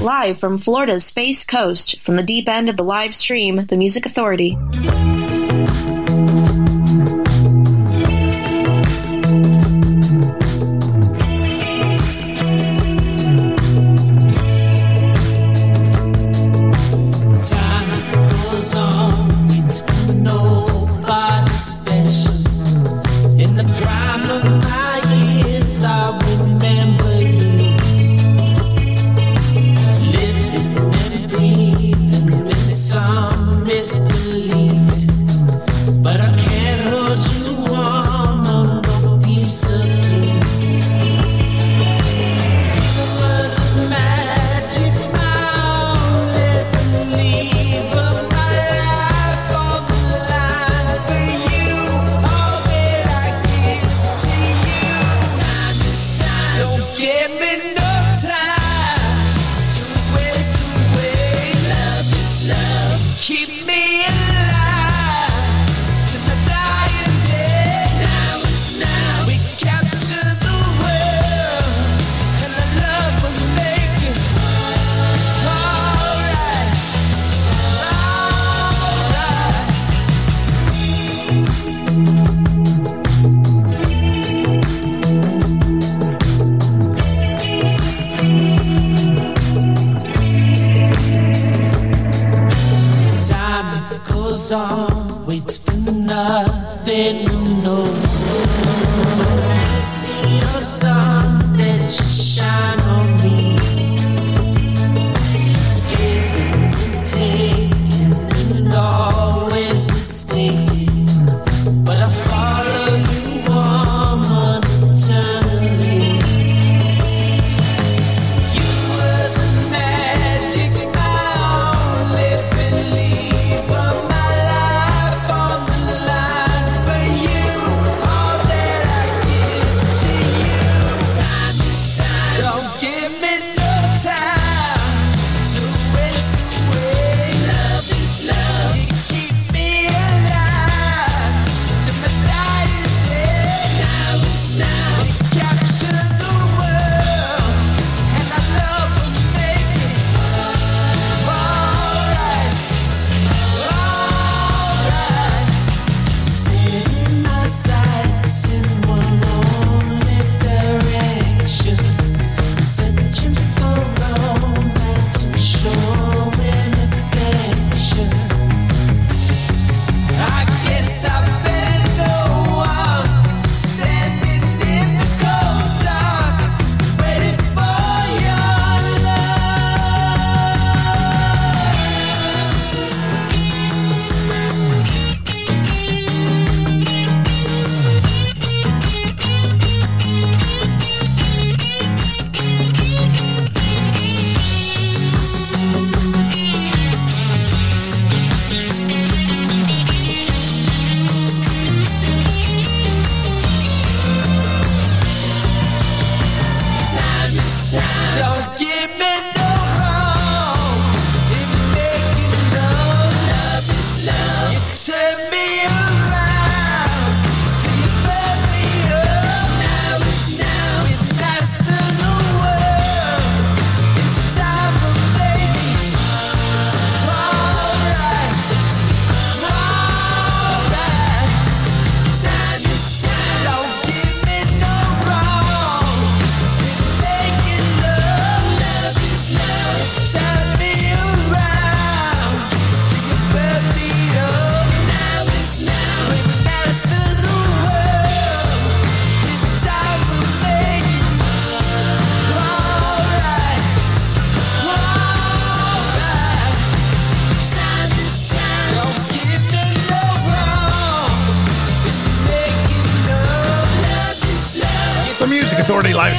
Live from Florida's Space Coast, from the deep end of the live stream, The Music Authority.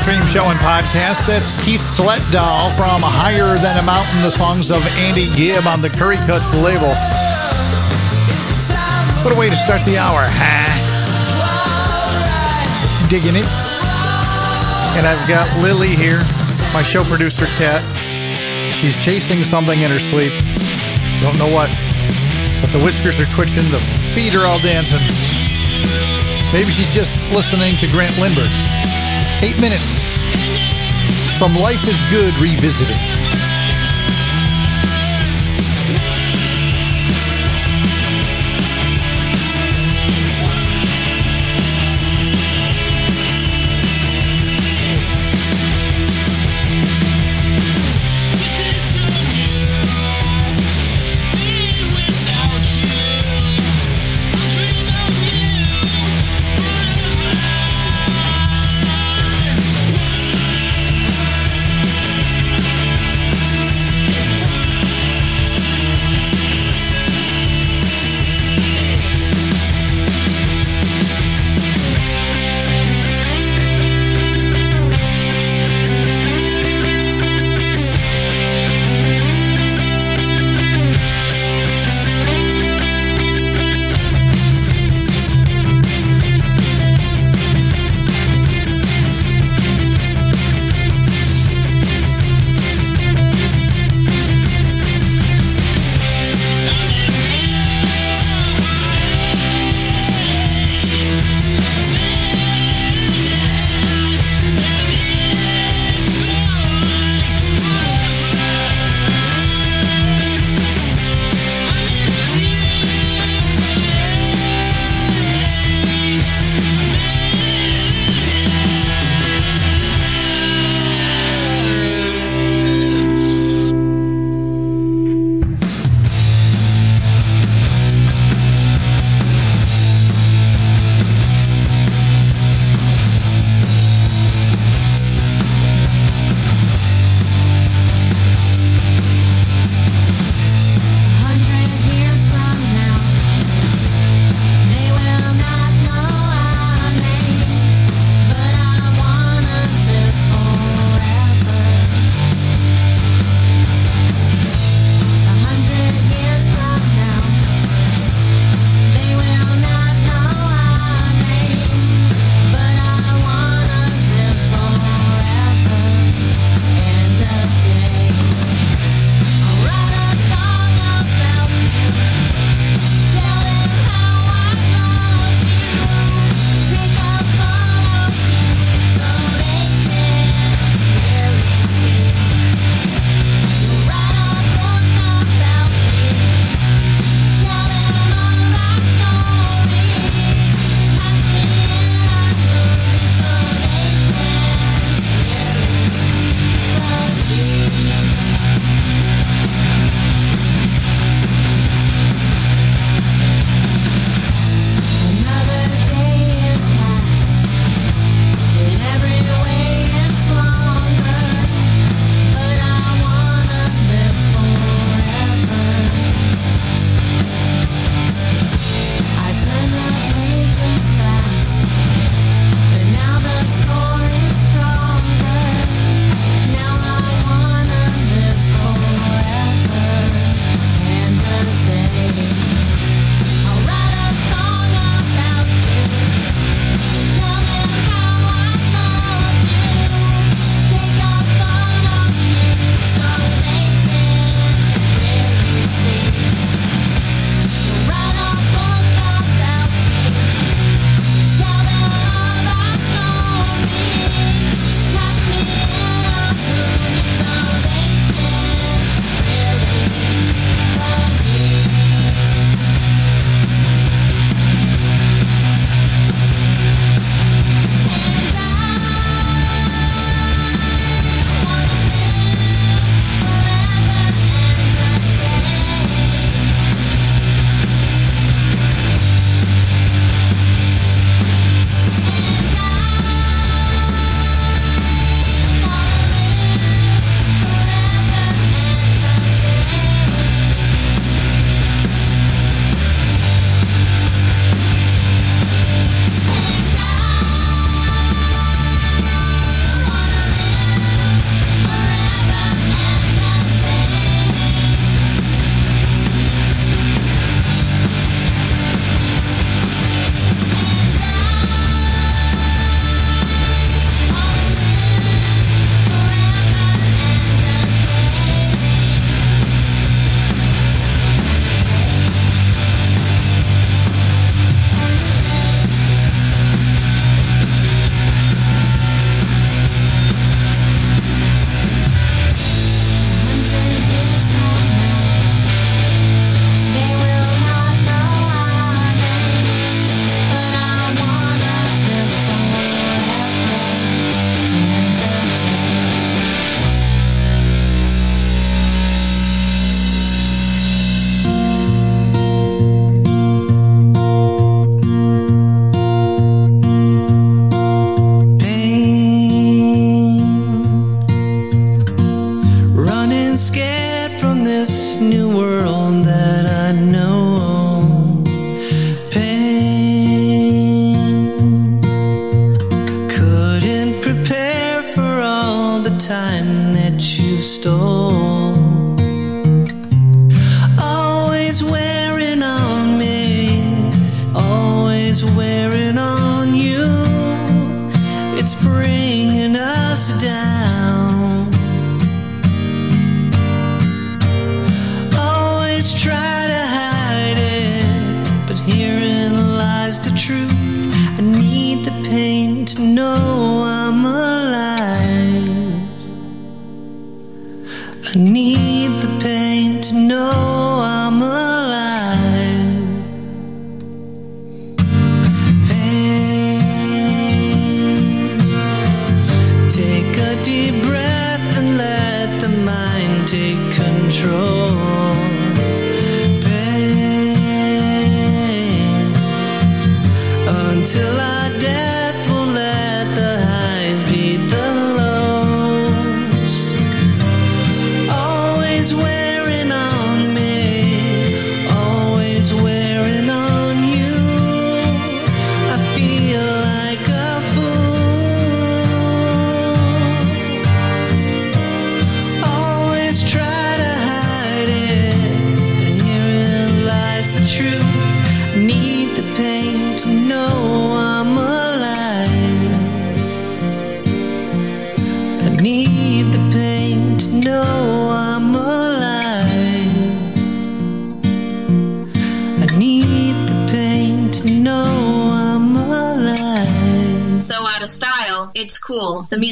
Stream show and podcast. That's Keith Sletdahl from Higher Than a Mountain, the songs of Andy Gibb on the Curry Cuts label. What a way to start the hour, huh? Digging it. And I've got Lily here, my show producer, Kat. She's chasing something in her sleep. Don't know what. But the whiskers are twitching, the feet are all dancing. Maybe she's just listening to Grant Lindbergh. Eight minutes from Life is Good Revisited.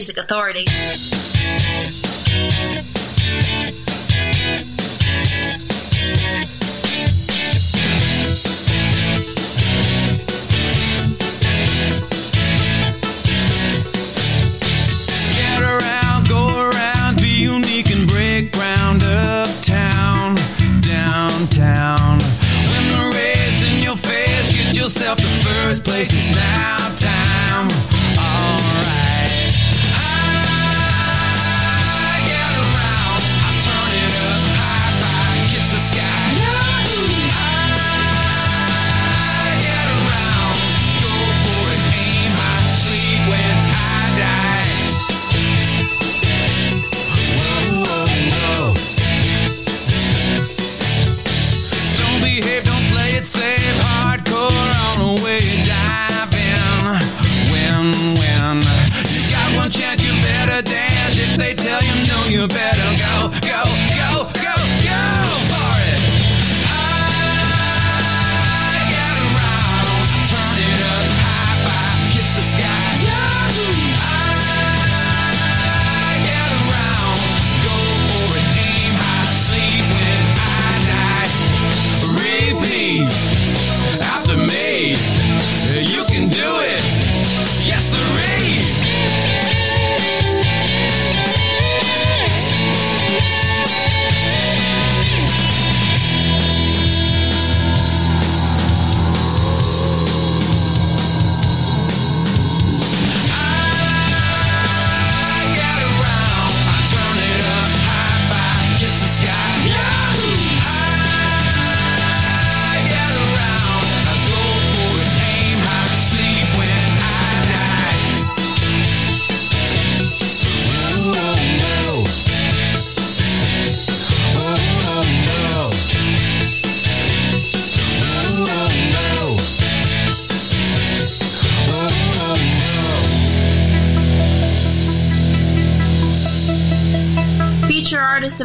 music authority. hits and hardcore on the way diving. Win, win. You got one chance, you better dance. If they tell you no, you better go, go, go.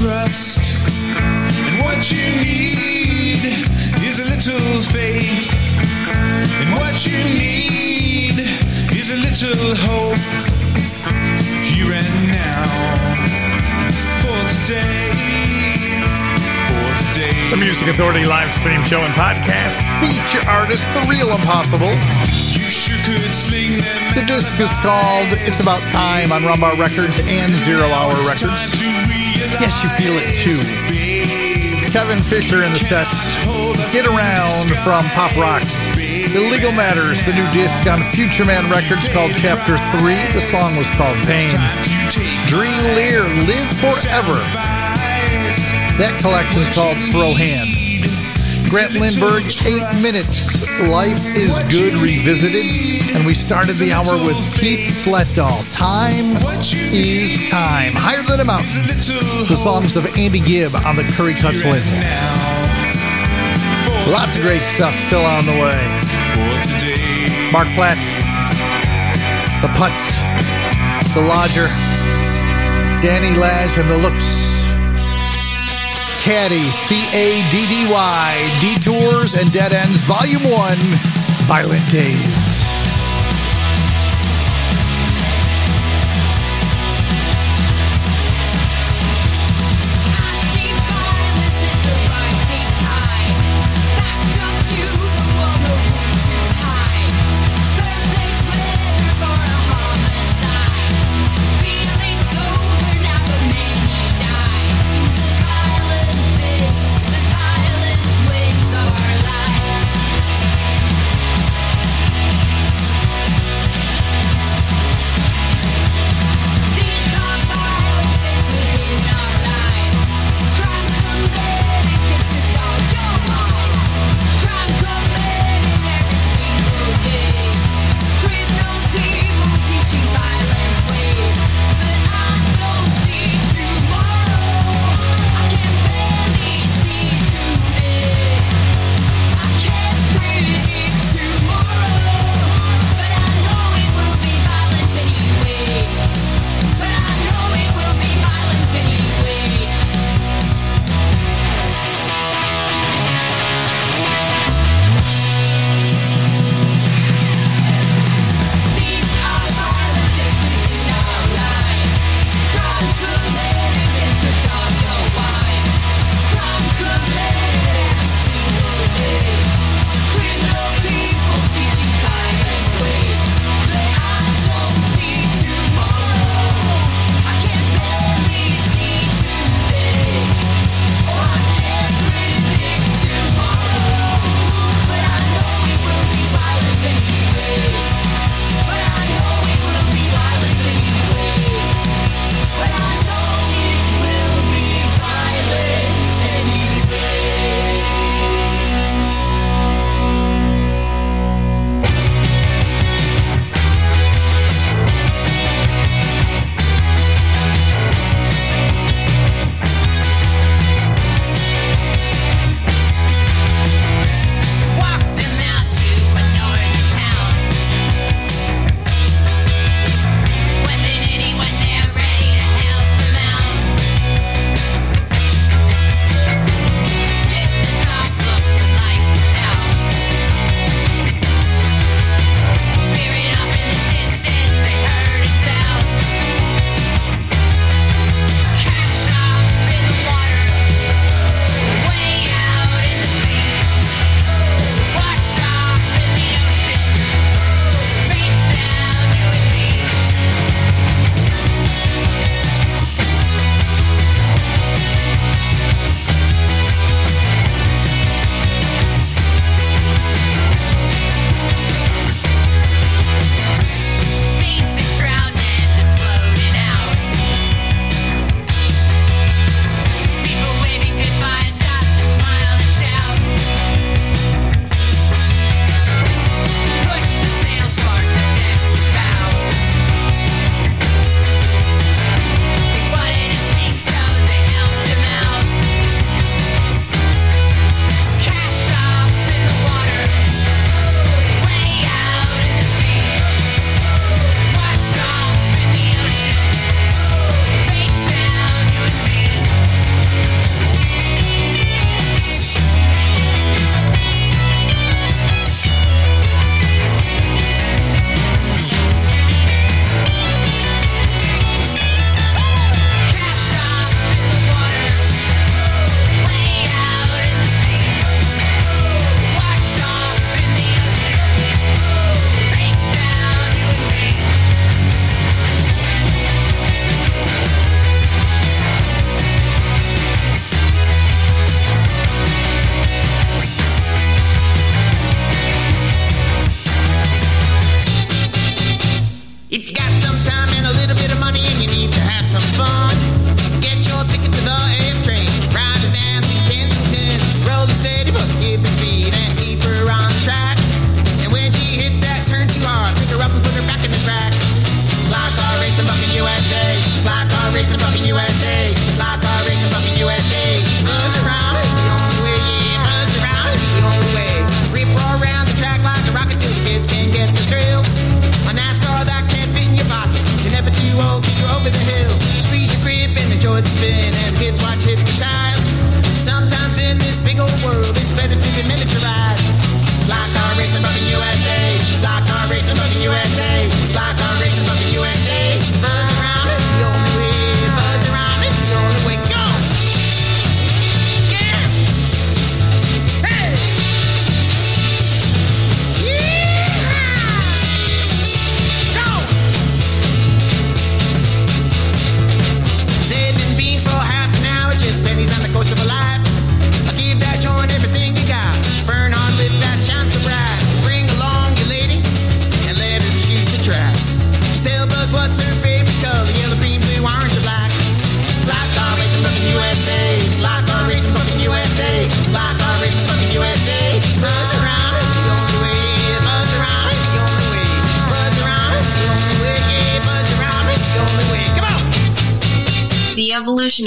Trust. And what you need is a little faith. And what you need is a little hope. Here and now. For today. For today. The Music Authority live stream show and podcast. Feature artist, The Real Impossible. You sure could sling them. The disc is called It's About Time on Rum Bar Records and Zero Hour Records. Yes, you feel it too. Kevin Fisher in the set. Get Around from Pop Rocks. The Legal Matters, the new disc on Futureman Records called Chapter 3. The song was called Pain. Dream Lear, Live Forever. That collection's called Throw Hands. Grant Lindbergh, eight minutes. Life is Good Revisited. And we started the hour with Keith Sletdahl. Time is Time. Higher than a mountain. The songs of Andy Gibb on the Curry Cuts label. Lots of great stuff still on the way. Mark Platt, The Putts, The Lodger, Danny Lash and The Looks. Caddy, C A D D Y, Detours and Dead Ends, Volume 1, Violent Days.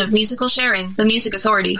of musical sharing, the Music Authority.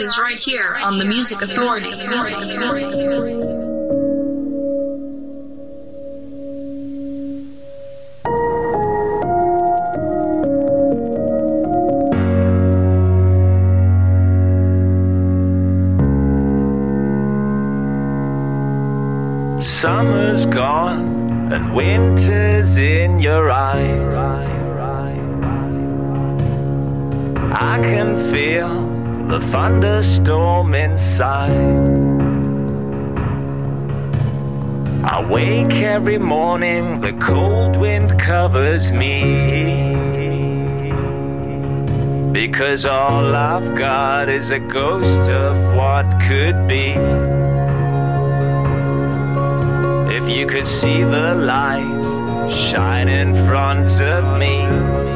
mixes right here on the Music Authority. Summer's gone and winter's in your eyes. I can feel the thunderstorm inside. I wake every morning, the cold wind covers me. Because all I've got is a ghost of what could be. If you could see the light shine in front of me.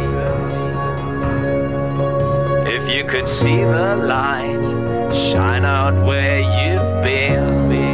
Could see the light shine out where you've been.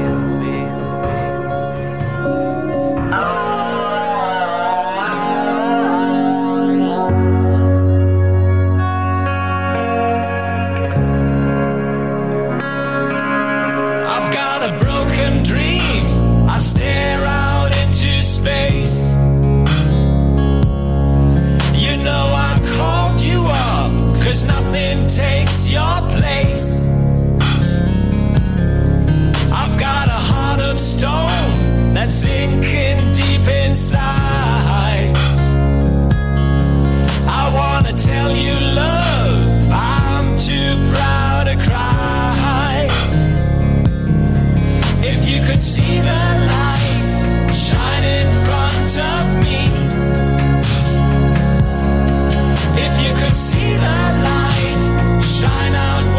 Sinking deep inside. I wanna tell you, love, I'm too proud to cry. If you could see the light shine in front of me. If you could see the light shine out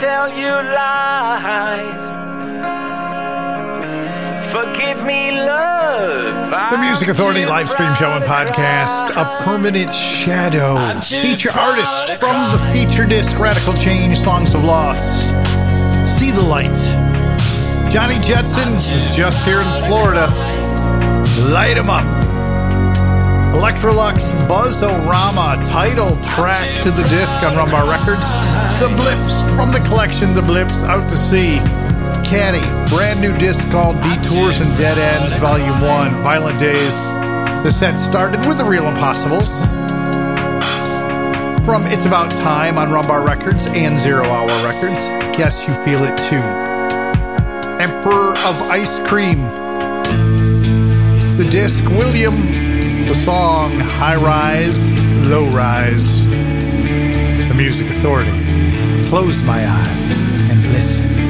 tell you lies. Forgive me, love. The Music Authority live stream show and podcast, A Permanent Shadow. Feature artist from the feature disc Radical Change Songs of Loss. See the Light. Johnny Jetson is just here in Florida. Light him up. Electrolux Buzzorama title track to the disc on Rum Bar Records. The Blips from the collection The Blips Out to Sea. Caddy, brand new disc called Detours and Dead Ends Volume 1, Violent Days. The set started with The Real Impossibles. From It's About Time on Rum Bar Records and Zero Hour Records. Guess you feel it too. Emperor of Ice Cream. The disc William. The song High Rise, Low Rise. The Music Authority. Close my eyes and listen.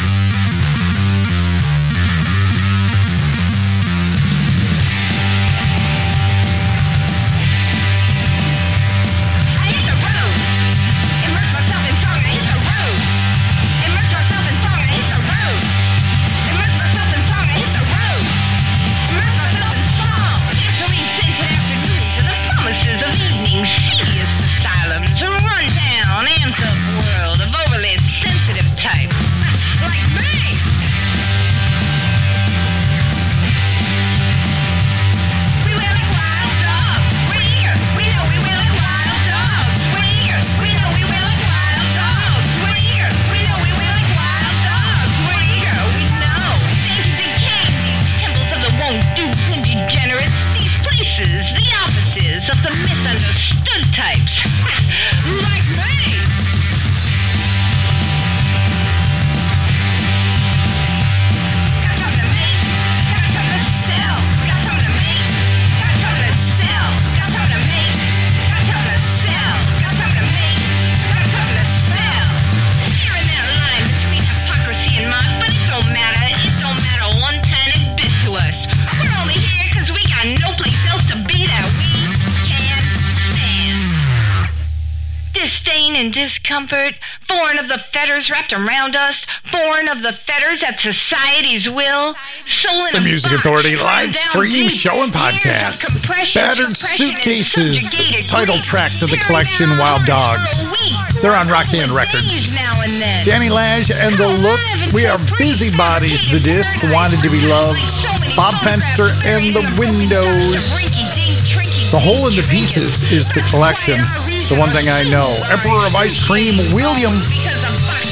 of the fetters at society's will. Soul the Music Authority live stream show and podcast. Battered Suitcases, title track to the collection Wild Dogs. They're on Rockland Records. Danny Lash and the Looks. We are Busybodies, the disc, Wanted to Be Loved. Bob Fenster and the Windows. The Hole in the Pieces is the collection. The one thing I know. Emperor of Ice Cream, William.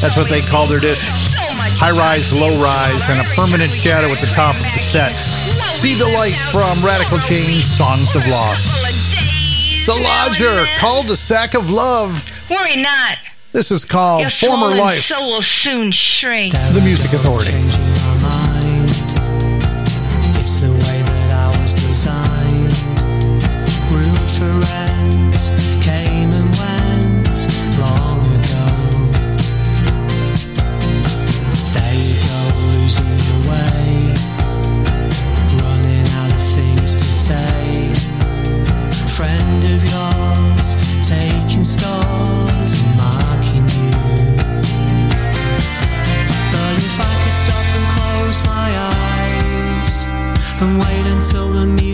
That's what they call their disc high rise, low rise, and a permanent shadow at the top of the set. See the light from Radical Change Songs of Loss. The Lodger, Cul-de-sac of love. Worry not. This is called Your Former Life. So will soon shrink. The Music Authority.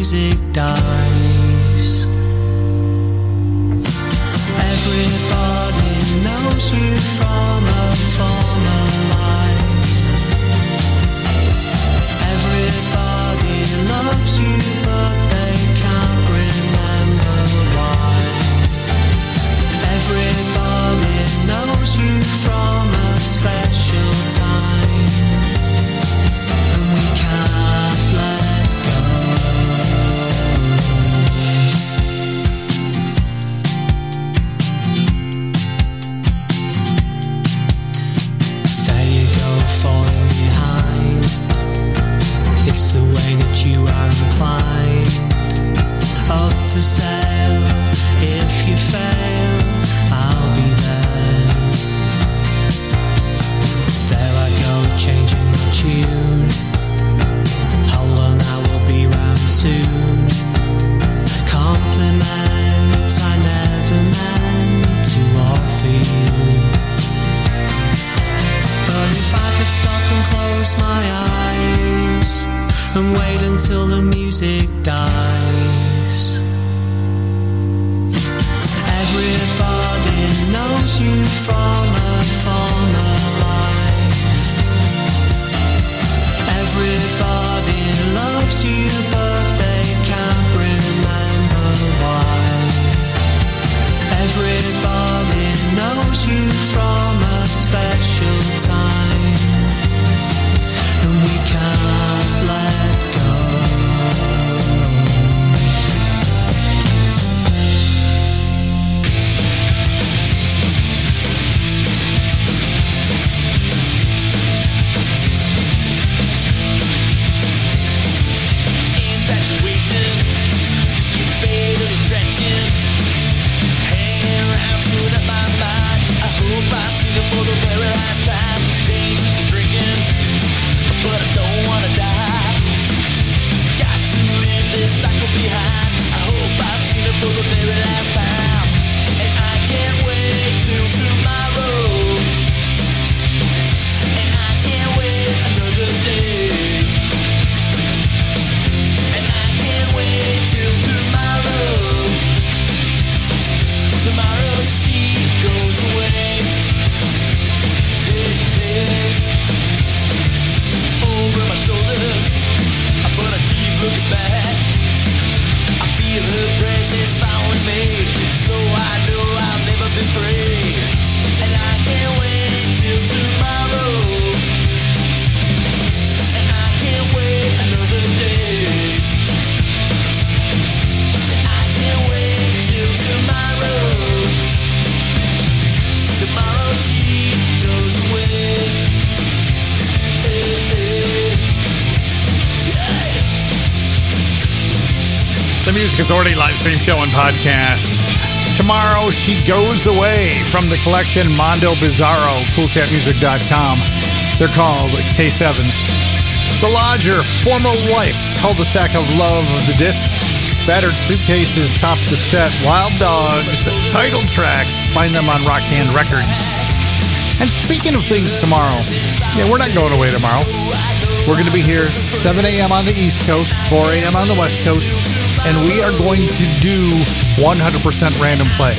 music dies Authority live stream show and podcast. Tomorrow she goes away from the collection Mondo Bizarro, coolcatmusic.com. They're called K7s. The Lodger, Former Life, Cul-de-sac of Love, the disc, Battered Suitcases, Top the Set, Wild Dogs, title track. Find them on Rock Hand Records. And speaking of things tomorrow, yeah, we're not going away tomorrow. We're going to be here 7 a.m. on the East Coast, 4 a.m. on the West Coast, and we are going to do 100% random play.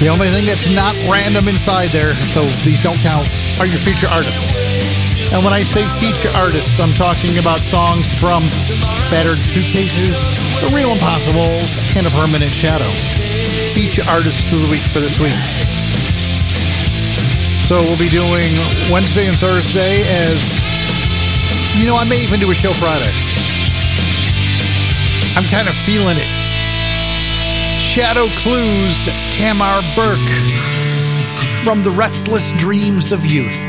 The only thing that's not random inside there, so these don't count, are your feature artists. And when I say feature artists, I'm talking about songs from Battered Suitcases, The Real Impossibles, and A Permanent Shadow. Feature artists of the week for this week. So we'll be doing Wednesday and Thursday as, you know, I may even do a show Friday. I'm kind of feeling it. Shadow Clues, Tamar Burke, from the Restless Dreams of Youth.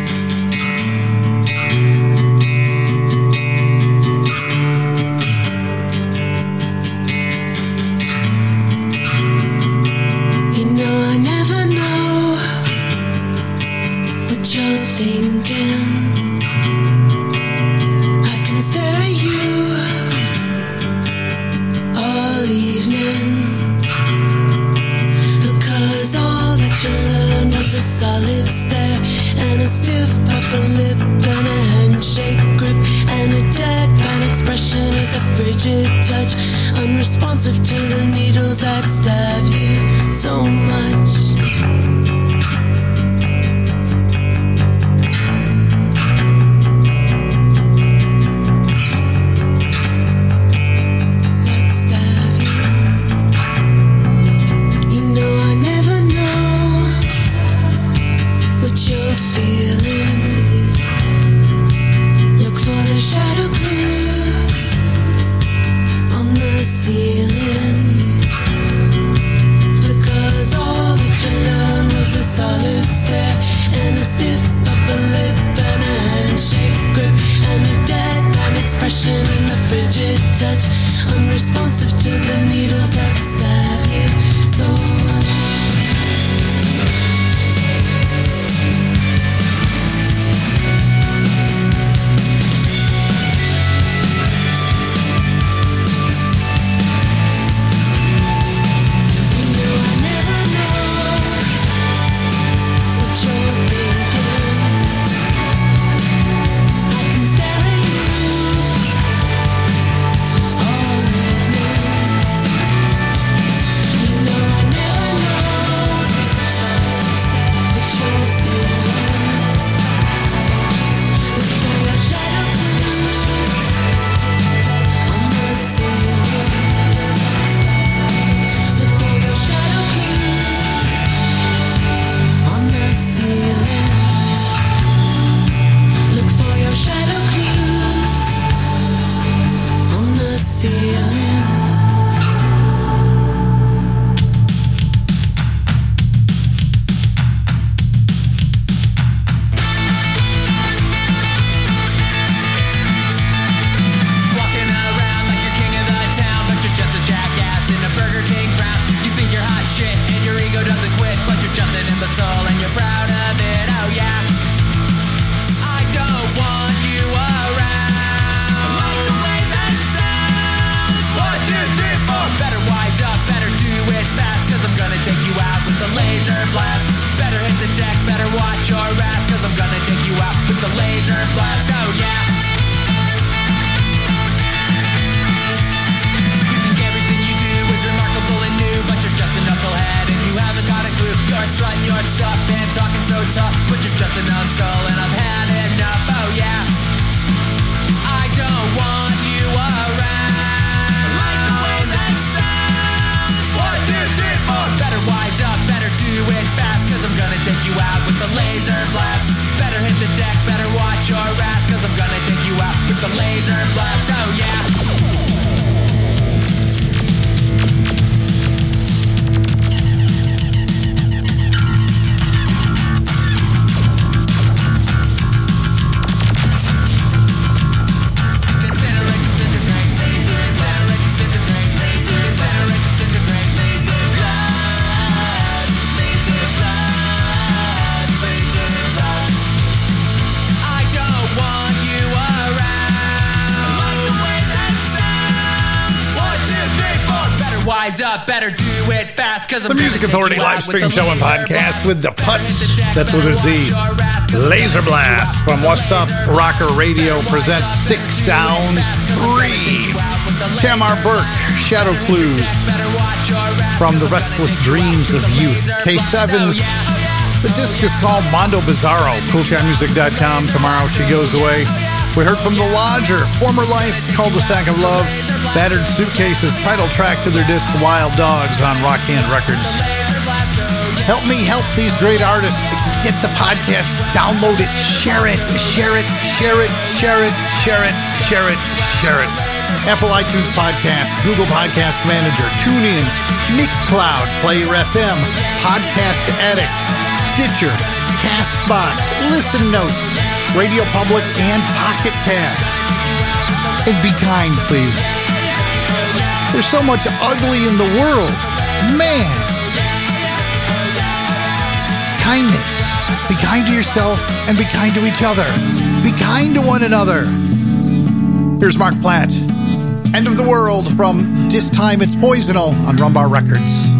Up, better do it fast, cause I'm The Music Authority live stream show and podcast with the Better hit Putz. deck, That's what better the watch your ass, 'cause I'm Laser gonna take you Blast from with What's Up Rocker. Radio presents Six Sounds Three. Tamar Burke, Shadow Clues from The Restless Dreams of Youth. K7's The disc is called Mondo Bizarro. CoolCatMusic.com. Tomorrow she goes away. We heard from The Lodger, Former Life, Cul-de-sac of Love, Battered Suitcases, title track to their disc Wild Dogs on Rock Hand Records. Help me help these great artists. Get the podcast, download it, share it, share it, share it, share it, share it, share it, share it. Apple iTunes Podcast, Google Podcast Manager, TuneIn, Mixcloud, Player FM, Podcast Addict, Stitcher, Castbox, Listen Notes, Radio Public, and Pocket Cast. And be kind, please. There's so much ugly in the world. Man. Kindness. Be kind to yourself and be kind to each other. Be kind to one another. Here's Mark Platt. End of the World from This Time It's Poisonal on Rum Bar Records.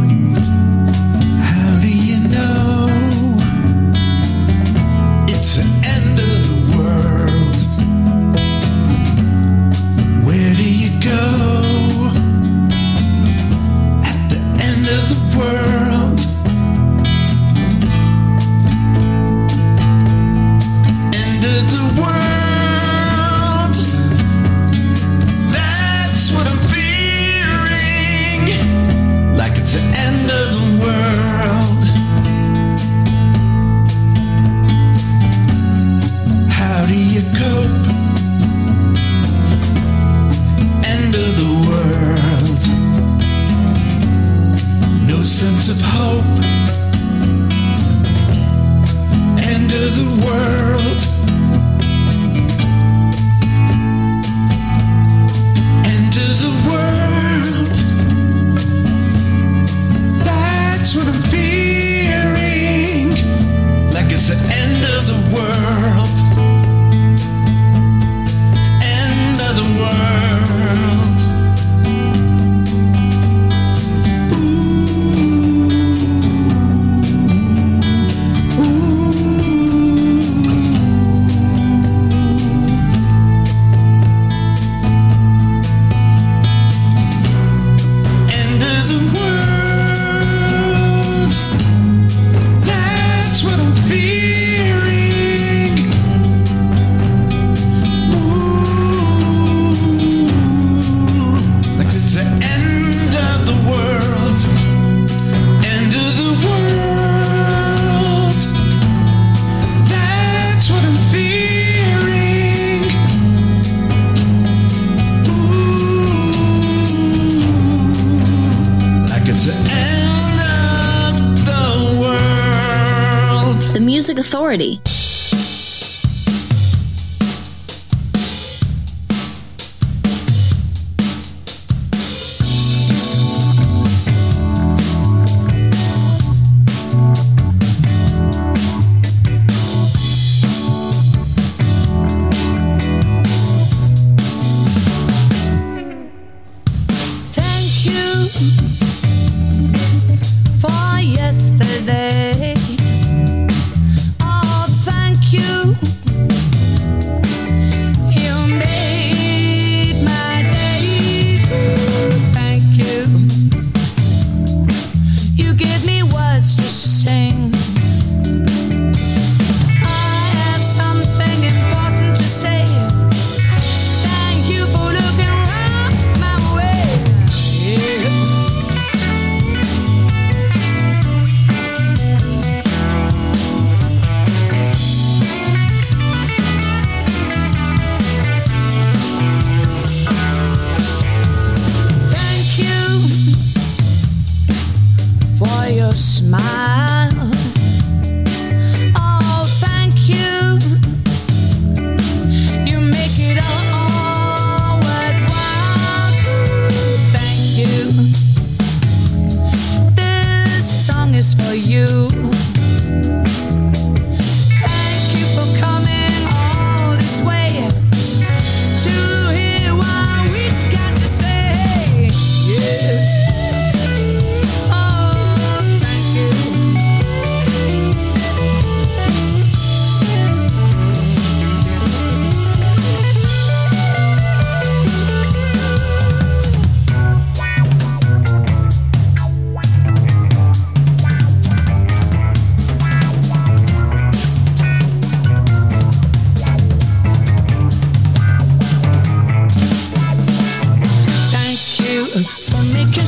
Authority.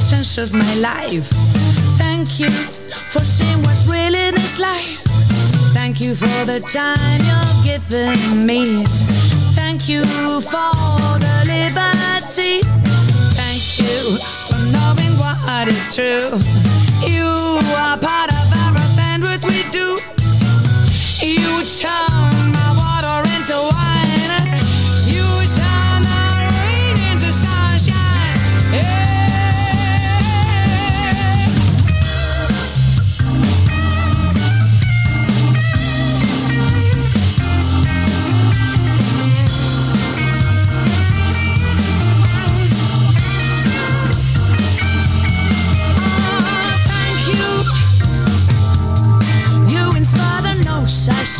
Sense of my life. Thank you for seeing what's real in this life. Thank you for the time you're giving me. Thank you for the liberty. Thank you for knowing what is true. You are part of that we do. You turn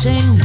Thank